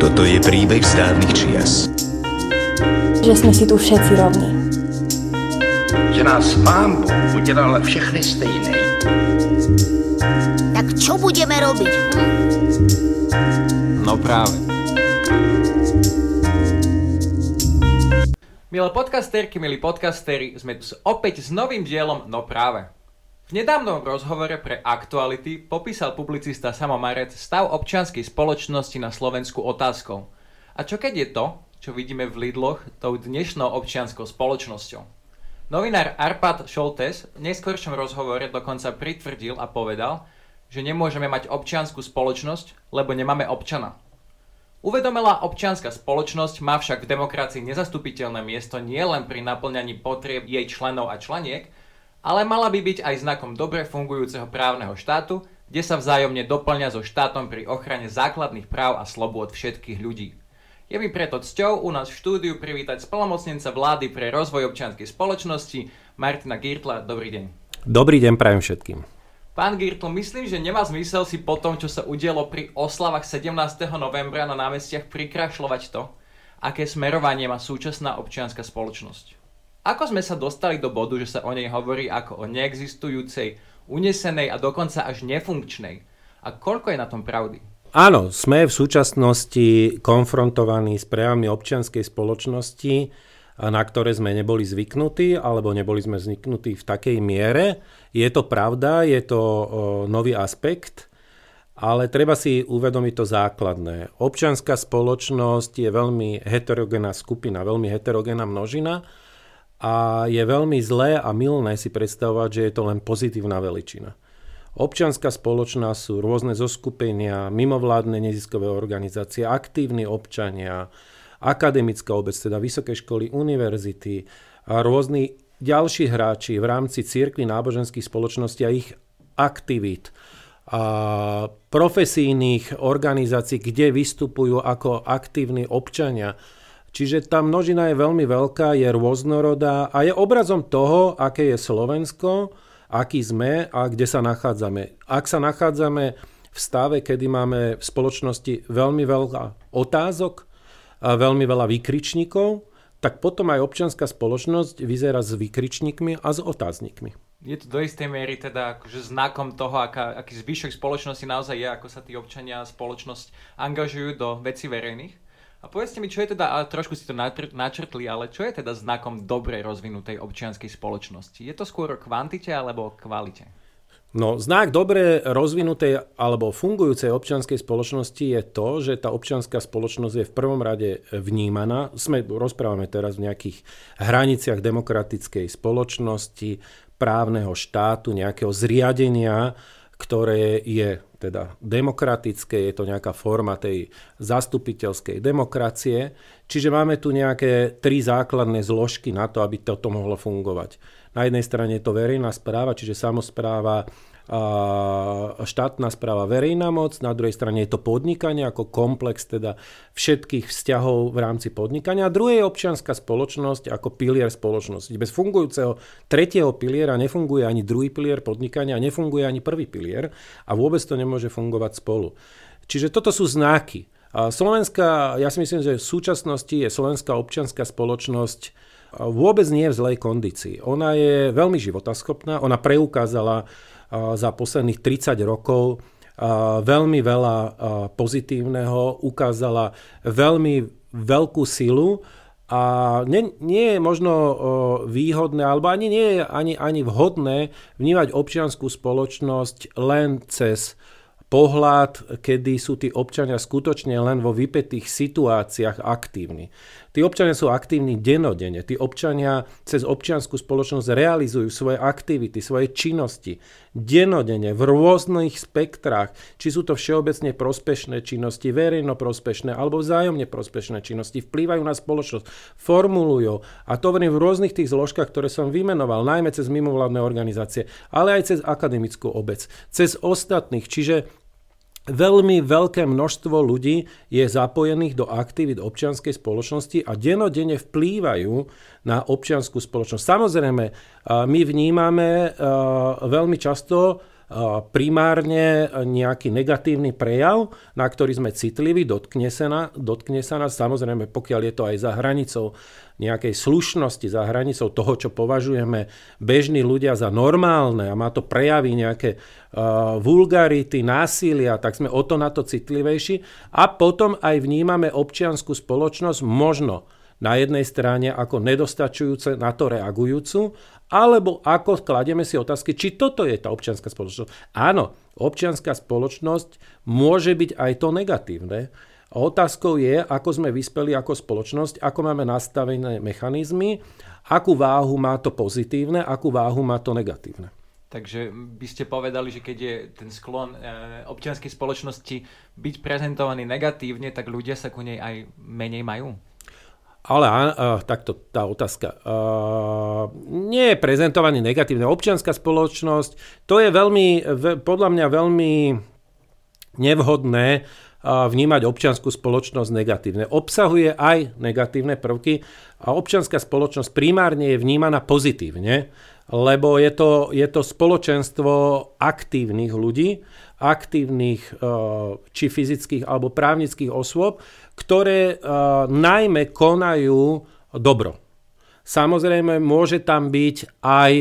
Toto je príbeh z dávnych čias. Že sme si tu všetci rovní. Že nás pán Boh udělal všechny stejné. Tak čo budeme robiť? Hm? No práve. Milé podcasterky, milí podcastery, sme tu opäť s novým dielom No práve. V nedávnom rozhovore pre Aktuality popísal publicista Samo Marec stav občianskej spoločnosti na Slovensku otázkou. A čo keď je to, čo vidíme v Lidloch, tou dnešnou občianskou spoločnosťou? Novinár Arpad Šoltes v neskôršom rozhovore dokonca pritvrdil a povedal, že nemôžeme mať občianskú spoločnosť, lebo nemáme občana. Uvedomelá občianská spoločnosť má však v demokracii nezastupiteľné miesto nielen pri naplňaní potrieb jej členov a členiek, ale mala by byť aj znakom dobre fungujúceho právneho štátu, kde sa vzájomne doplňa so štátom pri ochrane základných práv a slobôd všetkých ľudí. Je mi preto cťou u nás v štúdiu privítať spolomocnenca vlády pre rozvoj občianskej spoločnosti Martina Girtla. Dobrý deň. Dobrý deň prajem všetkým. Pán Girtl, myslím, že nemá zmysel si po tom, čo sa udialo pri oslavách 17. novembra na námestiach prikrašľovať to, aké smerovanie má súčasná občianská spoločnosť. Ako sme sa dostali do bodu, že sa o nej hovorí ako o neexistujúcej, unesenej a dokonca až nefunkčnej? A koľko je na tom pravdy? Áno, sme v súčasnosti konfrontovaní s prejavmi občianskej spoločnosti, na ktoré sme neboli zvyknutí, alebo neboli sme zvyknutí v takej miere. Je to pravda, je to nový aspekt, ale treba si uvedomiť to základné. Občianská spoločnosť je veľmi heterogénna skupina, veľmi heterogénna množina, a je veľmi zlé a milné si predstavovať, že je to len pozitívna veličina. Občianská spoločnosť sú rôzne zoskupenia, mimovládne neziskové organizácie, aktívni občania, akademická obec, teda vysoké školy, univerzity a rôzni ďalší hráči v rámci církvy náboženských spoločností a ich aktivít a profesijných organizácií, kde vystupujú ako aktívni občania Čiže tá množina je veľmi veľká, je rôznorodá a je obrazom toho, aké je Slovensko, aký sme a kde sa nachádzame. Ak sa nachádzame v stave, kedy máme v spoločnosti veľmi veľa otázok, a veľmi veľa výkričníkov, tak potom aj občianská spoločnosť vyzerá s výkričníkmi a s otáznikmi. Je to do istej miery teda akože znakom toho, aká, aký zvyšok spoločnosti naozaj je, ako sa tí občania a spoločnosť angažujú do veci verejných? A povedzte mi, čo je teda, a trošku si to načrtli, ale čo je teda znakom dobrej rozvinutej občianskej spoločnosti? Je to skôr o kvantite alebo o kvalite? No, znak dobre rozvinutej alebo fungujúcej občianskej spoločnosti je to, že tá občianská spoločnosť je v prvom rade vnímaná. Sme, rozprávame teraz v nejakých hraniciach demokratickej spoločnosti, právneho štátu, nejakého zriadenia, ktoré je teda demokratické, je to nejaká forma tej zastupiteľskej demokracie. Čiže máme tu nejaké tri základné zložky na to, aby toto mohlo fungovať. Na jednej strane je to verejná správa, čiže samozpráva štátna správa verejná moc, na druhej strane je to podnikanie ako komplex teda všetkých vzťahov v rámci podnikania a druhé je občianská spoločnosť ako pilier spoločnosti. Bez fungujúceho tretieho piliera nefunguje ani druhý pilier podnikania nefunguje ani prvý pilier a vôbec to nemôže fungovať spolu. Čiže toto sú znaky. Slovenská, ja si myslím, že v súčasnosti je slovenská občianská spoločnosť vôbec nie je v zlej kondícii. Ona je veľmi životaschopná, ona preukázala za posledných 30 rokov veľmi veľa pozitívneho, ukázala veľmi veľkú silu a nie, nie je možno výhodné, alebo ani nie je ani, ani vhodné vnímať občianskú spoločnosť len cez pohľad, kedy sú tí občania skutočne len vo vypetých situáciách aktívni. Tí občania sú aktívni denodene. Tí občania cez občianskú spoločnosť realizujú svoje aktivity, svoje činnosti denodene v rôznych spektrách. Či sú to všeobecne prospešné činnosti, verejno prospešné alebo vzájomne prospešné činnosti, vplývajú na spoločnosť, formulujú. A to v rôznych tých zložkách, ktoré som vymenoval, najmä cez mimovládne organizácie, ale aj cez akademickú obec, cez ostatných. Čiže Veľmi veľké množstvo ľudí je zapojených do aktivít občianskej spoločnosti a denodene vplývajú na občianskú spoločnosť. Samozrejme, my vnímame veľmi často primárne nejaký negatívny prejav, na ktorý sme citliví, dotkne sa, na, dotkne sa nás, samozrejme pokiaľ je to aj za hranicou nejakej slušnosti, za hranicou toho, čo považujeme bežní ľudia za normálne a má to prejavy nejaké uh, vulgarity, násilia, tak sme o to na to citlivejší. A potom aj vnímame občianskú spoločnosť možno na jednej strane ako nedostačujúce na to reagujúcu, alebo ako kladieme si otázky, či toto je tá občianská spoločnosť. Áno, občianská spoločnosť môže byť aj to negatívne. Otázkou je, ako sme vyspeli ako spoločnosť, ako máme nastavené mechanizmy, akú váhu má to pozitívne, akú váhu má to negatívne. Takže by ste povedali, že keď je ten sklon e, občianskej spoločnosti byť prezentovaný negatívne, tak ľudia sa ku nej aj menej majú? Ale uh, takto tá otázka. Uh, nie je prezentovaný negatívne. Občianská spoločnosť, to je veľmi, ve, podľa mňa veľmi nevhodné uh, vnímať občianskú spoločnosť negatívne. Obsahuje aj negatívne prvky a občianská spoločnosť primárne je vnímaná pozitívne, lebo je to, je to spoločenstvo aktívnych ľudí, aktívnych uh, či fyzických alebo právnických osôb, ktoré uh, najmä konajú dobro. Samozrejme, môže tam byť aj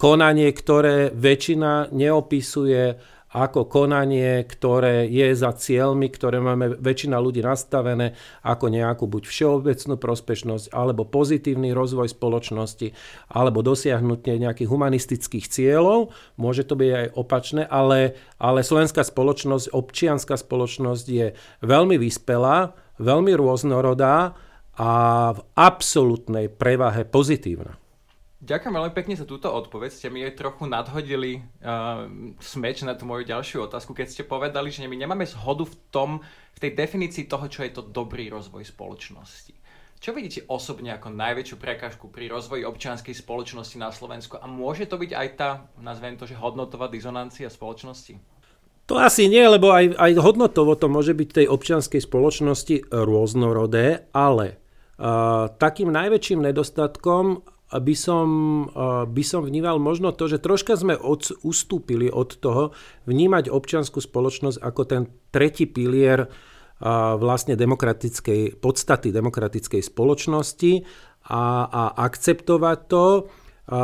konanie, ktoré väčšina neopisuje ako konanie, ktoré je za cieľmi, ktoré máme väčšina ľudí nastavené ako nejakú buď všeobecnú prospešnosť, alebo pozitívny rozvoj spoločnosti, alebo dosiahnutie nejakých humanistických cieľov. Môže to byť aj opačné, ale, ale slovenská spoločnosť, občianská spoločnosť je veľmi vyspelá, veľmi rôznorodá a v absolútnej prevahe pozitívna. Ďakujem veľmi pekne za túto odpoveď. Ste mi aj trochu nadhodili uh, smeč na tú moju ďalšiu otázku, keď ste povedali, že my nemáme zhodu v tom, v tej definícii toho, čo je to dobrý rozvoj spoločnosti. Čo vidíte osobne ako najväčšiu prekážku pri rozvoji občianskej spoločnosti na Slovensku a môže to byť aj tá, nazvem to, že hodnotová dizonancia spoločnosti? To asi nie, lebo aj, aj hodnotovo to môže byť tej občianskej spoločnosti rôznorodé, ale uh, takým najväčším nedostatkom by som, by som vnímal možno to, že troška sme od, ustúpili od toho vnímať občianskú spoločnosť ako ten tretí pilier vlastne demokratickej, podstaty demokratickej spoločnosti a, a akceptovať to, a, a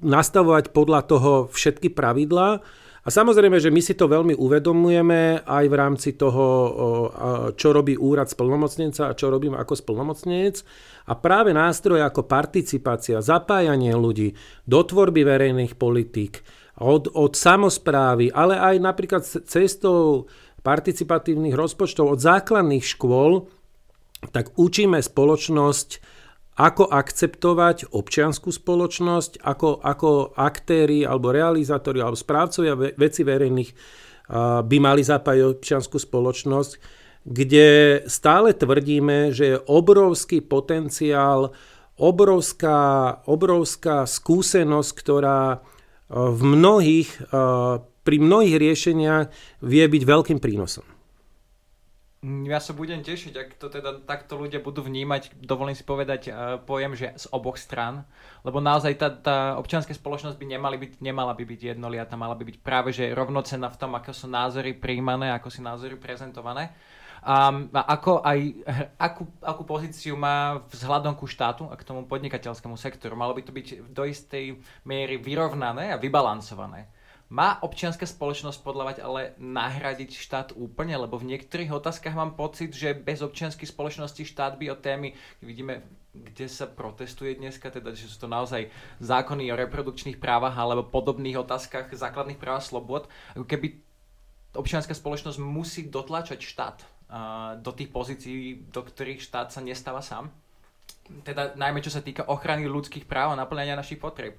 nastavovať podľa toho všetky pravidlá a samozrejme, že my si to veľmi uvedomujeme aj v rámci toho, čo robí úrad splnomocnenca a čo robím ako splnomocnenec. A práve nástroje ako participácia, zapájanie ľudí do tvorby verejných politík, od, od samozprávy, ale aj napríklad cestou participatívnych rozpočtov od základných škôl, tak učíme spoločnosť ako akceptovať občianskú spoločnosť, ako, ako aktéry alebo realizátori alebo správcovia veci verejných by mali zapájať občianskú spoločnosť, kde stále tvrdíme, že je obrovský potenciál, obrovská, obrovská skúsenosť, ktorá v mnohých, pri mnohých riešeniach vie byť veľkým prínosom. Mm, ja sa budem tešiť, ak to teda takto ľudia budú vnímať, dovolím si povedať uh, pojem, že z oboch stran, lebo naozaj tá, tá občianská spoločnosť by nemali byť, nemala by byť jednoliatá, mala by byť práve že rovnocená v tom, ako sú názory príjmané, ako sú názory prezentované. A ako aj, akú, akú pozíciu má vzhľadom ku štátu a k tomu podnikateľskému sektoru. Malo by to byť do istej miery vyrovnané a vybalancované. Má občianská spoločnosť podľa ale nahradiť štát úplne? Lebo v niektorých otázkach mám pocit, že bez občianskej spoločnosti štát by o témy, vidíme, kde sa protestuje dneska, teda, že sú to naozaj zákony o reprodukčných právach alebo podobných otázkach základných práv a slobod, ako keby občianská spoločnosť musí dotlačať štát do tých pozícií, do ktorých štát sa nestáva sám. Teda najmä čo sa týka ochrany ľudských práv a naplňania našich potreb.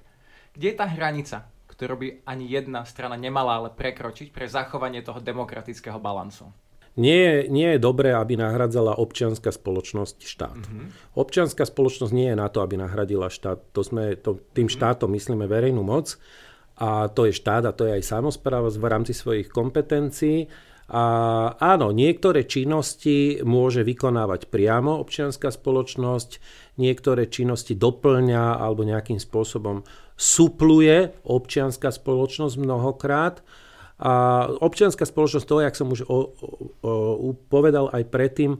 Kde je tá hranica? Ktorú by ani jedna strana nemala ale prekročiť pre zachovanie toho demokratického balancu. Nie, nie je dobré, aby nahradzala občianská spoločnosť štát. Mm-hmm. Občianská spoločnosť nie je na to, aby nahradila štát. To sme, to, tým mm-hmm. štátom myslíme verejnú moc a to je štát a to je aj samozpráva v rámci svojich kompetencií A áno, niektoré činnosti môže vykonávať priamo občianská spoločnosť, niektoré činnosti doplňa alebo nejakým spôsobom supluje občianská spoločnosť mnohokrát. A občianská spoločnosť, to, jak som už o, o, o, povedal aj predtým,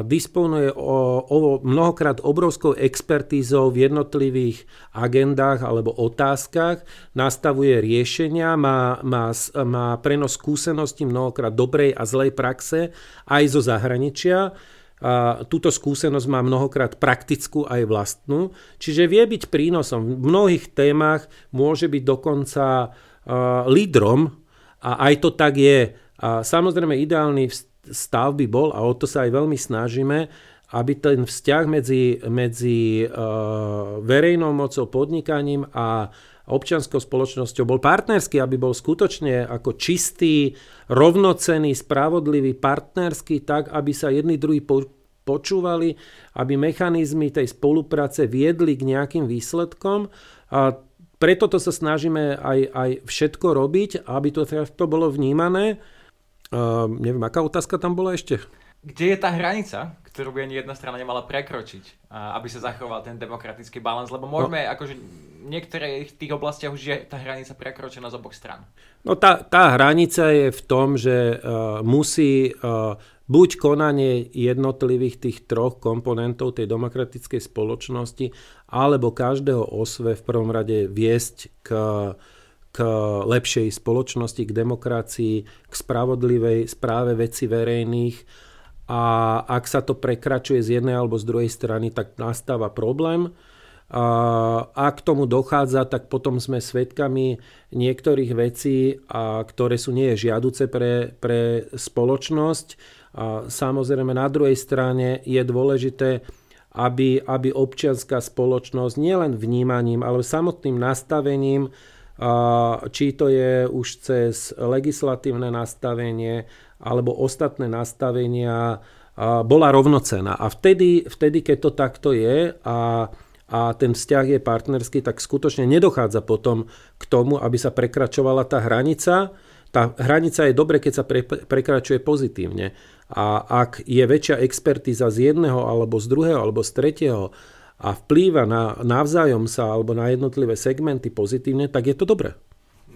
disponuje o, o mnohokrát obrovskou expertízou v jednotlivých agendách alebo otázkach, nastavuje riešenia, má, má, má prenos skúseností mnohokrát dobrej a zlej praxe aj zo zahraničia. A túto skúsenosť má mnohokrát praktickú aj vlastnú, čiže vie byť prínosom. V mnohých témach môže byť dokonca uh, lídrom a aj to tak je. A samozrejme ideálny stav by bol, a o to sa aj veľmi snažíme, aby ten vzťah medzi, medzi uh, verejnou mocou, podnikaním a občianskou spoločnosťou bol partnerský, aby bol skutočne ako čistý, rovnocený, spravodlivý, partnerský, tak, aby sa jedni druhí po, počúvali, aby mechanizmy tej spolupráce viedli k nejakým výsledkom. A preto to sa snažíme aj, aj všetko robiť, aby to, to bolo vnímané Uh, neviem, aká otázka tam bola ešte? Kde je tá hranica, ktorú by ani jedna strana nemala prekročiť, aby sa zachoval ten demokratický balans? Lebo môžeme, no. akože v niektorých tých oblastiach už je tá hranica prekročená z oboch stran. No tá, tá hranica je v tom, že uh, musí uh, buď konanie jednotlivých tých troch komponentov tej demokratickej spoločnosti, alebo každého osve v prvom rade viesť k k lepšej spoločnosti, k demokracii, k spravodlivej správe veci verejných a ak sa to prekračuje z jednej alebo z druhej strany, tak nastáva problém. A ak k tomu dochádza, tak potom sme svedkami niektorých vecí, a ktoré sú nie žiaduce pre, pre spoločnosť. A samozrejme na druhej strane je dôležité, aby, aby občianská spoločnosť nielen vnímaním, ale samotným nastavením či to je už cez legislatívne nastavenie alebo ostatné nastavenia, bola rovnocená. A vtedy, vtedy keď to takto je a, a ten vzťah je partnerský, tak skutočne nedochádza potom k tomu, aby sa prekračovala tá hranica. Tá hranica je dobre, keď sa pre, prekračuje pozitívne. A ak je väčšia expertíza z jedného, alebo z druhého, alebo z tretieho, a vplýva na navzájom sa alebo na jednotlivé segmenty pozitívne, tak je to dobré.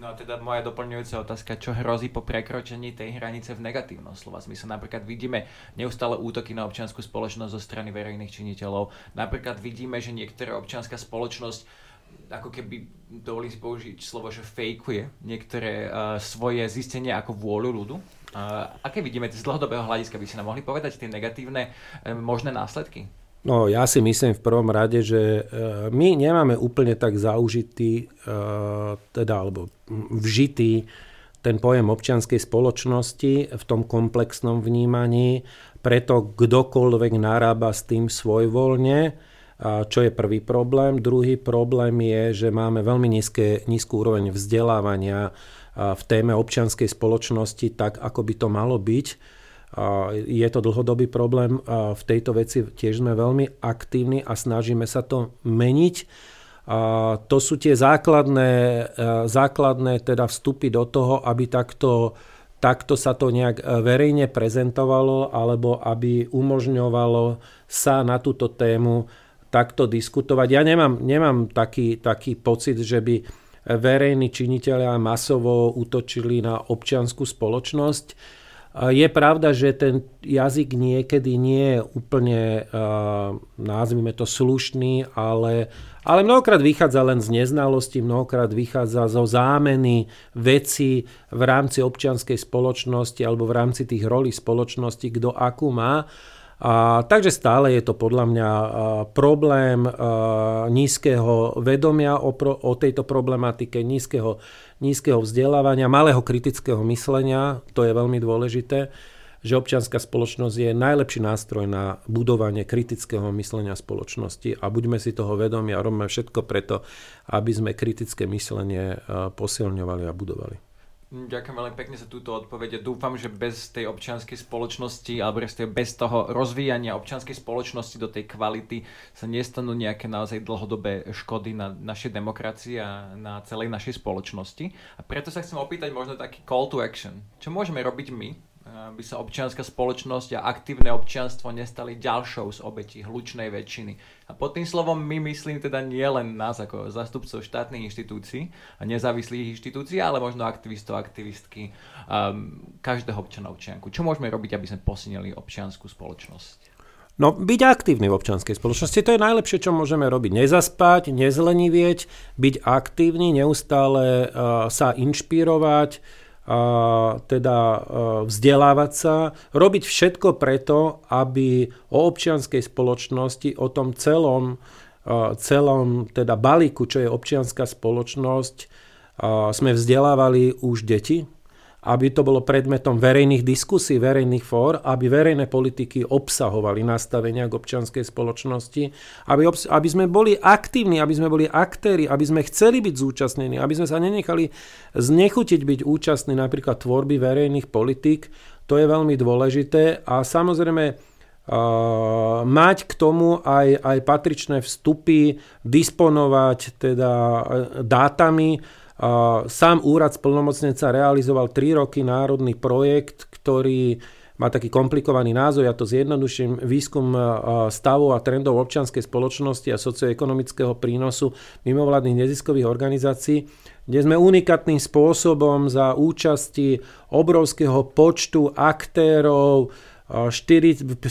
No teda moja doplňujúca otázka, čo hrozí po prekročení tej hranice v negatívnom slova zmysle. Napríklad vidíme neustále útoky na občianskú spoločnosť zo strany verejných činiteľov. Napríklad vidíme, že niektorá občianská spoločnosť ako keby dovolím si použiť slovo, že fejkuje niektoré uh, svoje zistenia ako vôľu ľudu. Uh, aké vidíme z dlhodobého hľadiska? By si nám mohli povedať tie negatívne uh, možné následky? No ja si myslím v prvom rade, že e, my nemáme úplne tak zaužitý, e, teda alebo vžitý ten pojem občianskej spoločnosti v tom komplexnom vnímaní, preto kdokoľvek narába s tým svojvoľne, čo je prvý problém. Druhý problém je, že máme veľmi nízke, nízku úroveň vzdelávania v téme občianskej spoločnosti, tak ako by to malo byť je to dlhodobý problém. V tejto veci tiež sme veľmi aktívni a snažíme sa to meniť. To sú tie základné, základné teda vstupy do toho, aby takto, takto sa to nejak verejne prezentovalo alebo aby umožňovalo sa na túto tému takto diskutovať. Ja nemám, nemám taký, taký pocit, že by verejní činiteľia masovo útočili na občianskú spoločnosť je pravda, že ten jazyk niekedy nie je úplne, nazvime to, slušný, ale, ale mnohokrát vychádza len z neznalosti, mnohokrát vychádza zo zámeny veci v rámci občianskej spoločnosti alebo v rámci tých rolí spoločnosti, kto akú má. A, takže stále je to podľa mňa a, problém a, nízkeho vedomia o, pro, o tejto problematike, nízkeho, nízkeho vzdelávania, malého kritického myslenia, to je veľmi dôležité, že občianská spoločnosť je najlepší nástroj na budovanie kritického myslenia spoločnosti a buďme si toho vedomi a robíme všetko preto, aby sme kritické myslenie posilňovali a budovali. Ďakujem veľmi pekne za túto odpoveď. Dúfam, že bez tej občianskej spoločnosti alebo bez toho rozvíjania občianskej spoločnosti do tej kvality sa nestanú nejaké naozaj dlhodobé škody na našej demokracii a na celej našej spoločnosti. A preto sa chcem opýtať možno taký call to action. Čo môžeme robiť my aby sa občianská spoločnosť a aktívne občianstvo nestali ďalšou z obetí hlučnej väčšiny. A pod tým slovom my myslím teda nie len nás ako zastupcov štátnych inštitúcií a nezávislých inštitúcií, ale možno aktivistov, aktivistky, um, každého občana občianku. Čo môžeme robiť, aby sme posilnili občianskú spoločnosť? No, byť aktívny v občianskej spoločnosti, to je najlepšie, čo môžeme robiť. Nezaspať, nezlenivieť, byť aktívny, neustále uh, sa inšpirovať, teda vzdelávať sa, robiť všetko preto, aby o občianskej spoločnosti, o tom celom, celom teda balíku, čo je občianská spoločnosť, sme vzdelávali už deti, aby to bolo predmetom verejných diskusí, verejných fór, aby verejné politiky obsahovali nastavenia k občianskej spoločnosti, aby, obs- aby sme boli aktívni, aby sme boli aktéri, aby sme chceli byť zúčastnení, aby sme sa nenechali znechutiť byť účastní napríklad tvorby verejných politik. To je veľmi dôležité a samozrejme mať k tomu aj, aj patričné vstupy, disponovať teda dátami, Sám úrad splnomocnenca realizoval 3 roky národný projekt, ktorý má taký komplikovaný názov, ja to zjednoduším, výskum stavov a trendov občianskej spoločnosti a socioekonomického prínosu mimovládnych neziskových organizácií, kde sme unikátnym spôsobom za účasti obrovského počtu aktérov, 4,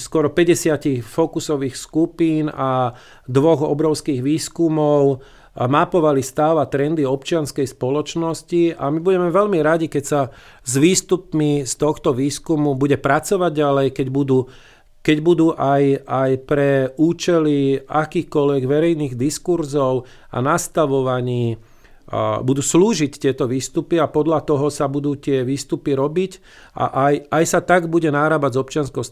skoro 50 fokusových skupín a dvoch obrovských výskumov mapovali stav a trendy občianskej spoločnosti a my budeme veľmi radi, keď sa s výstupmi z tohto výskumu bude pracovať ďalej, keď budú keď budú aj, aj pre účely akýchkoľvek verejných diskurzov a nastavovaní budú slúžiť tieto výstupy a podľa toho sa budú tie výstupy robiť a aj, aj sa tak bude nárábať s občianskou,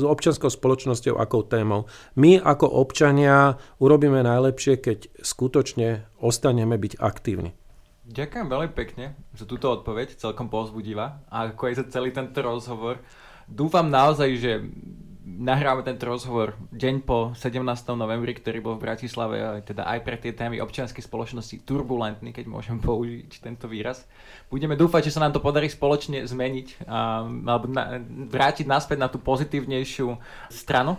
s občianskou spoločnosťou ako témou. My ako občania urobíme najlepšie, keď skutočne ostaneme byť aktívni. Ďakujem veľmi pekne za túto odpoveď, celkom povzbudivá a ako je za celý tento rozhovor. Dúfam naozaj, že nahráme tento rozhovor deň po 17. novembri, ktorý bol v Bratislave, teda aj pre tie témy občianskej spoločnosti turbulentný, keď môžem použiť tento výraz. Budeme dúfať, že sa nám to podarí spoločne zmeniť a, alebo na, vrátiť naspäť na tú pozitívnejšiu stranu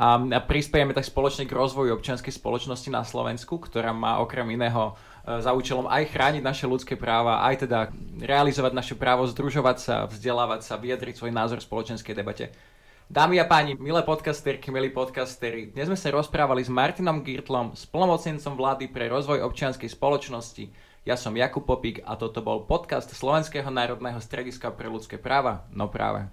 a, a prispiejeme tak spoločne k rozvoju občianskej spoločnosti na Slovensku, ktorá má okrem iného e, za účelom aj chrániť naše ľudské práva, aj teda realizovať naše právo združovať sa, vzdelávať sa, vyjadriť svoj názor v spoločenskej debate. Dámy a páni, milé podcasterky, milí podcastery, dnes sme sa rozprávali s Martinom Girtlom, splnomocnencom vlády pre rozvoj občianskej spoločnosti. Ja som Jakub Popík a toto bol podcast Slovenského národného strediska pre ľudské práva. No práve.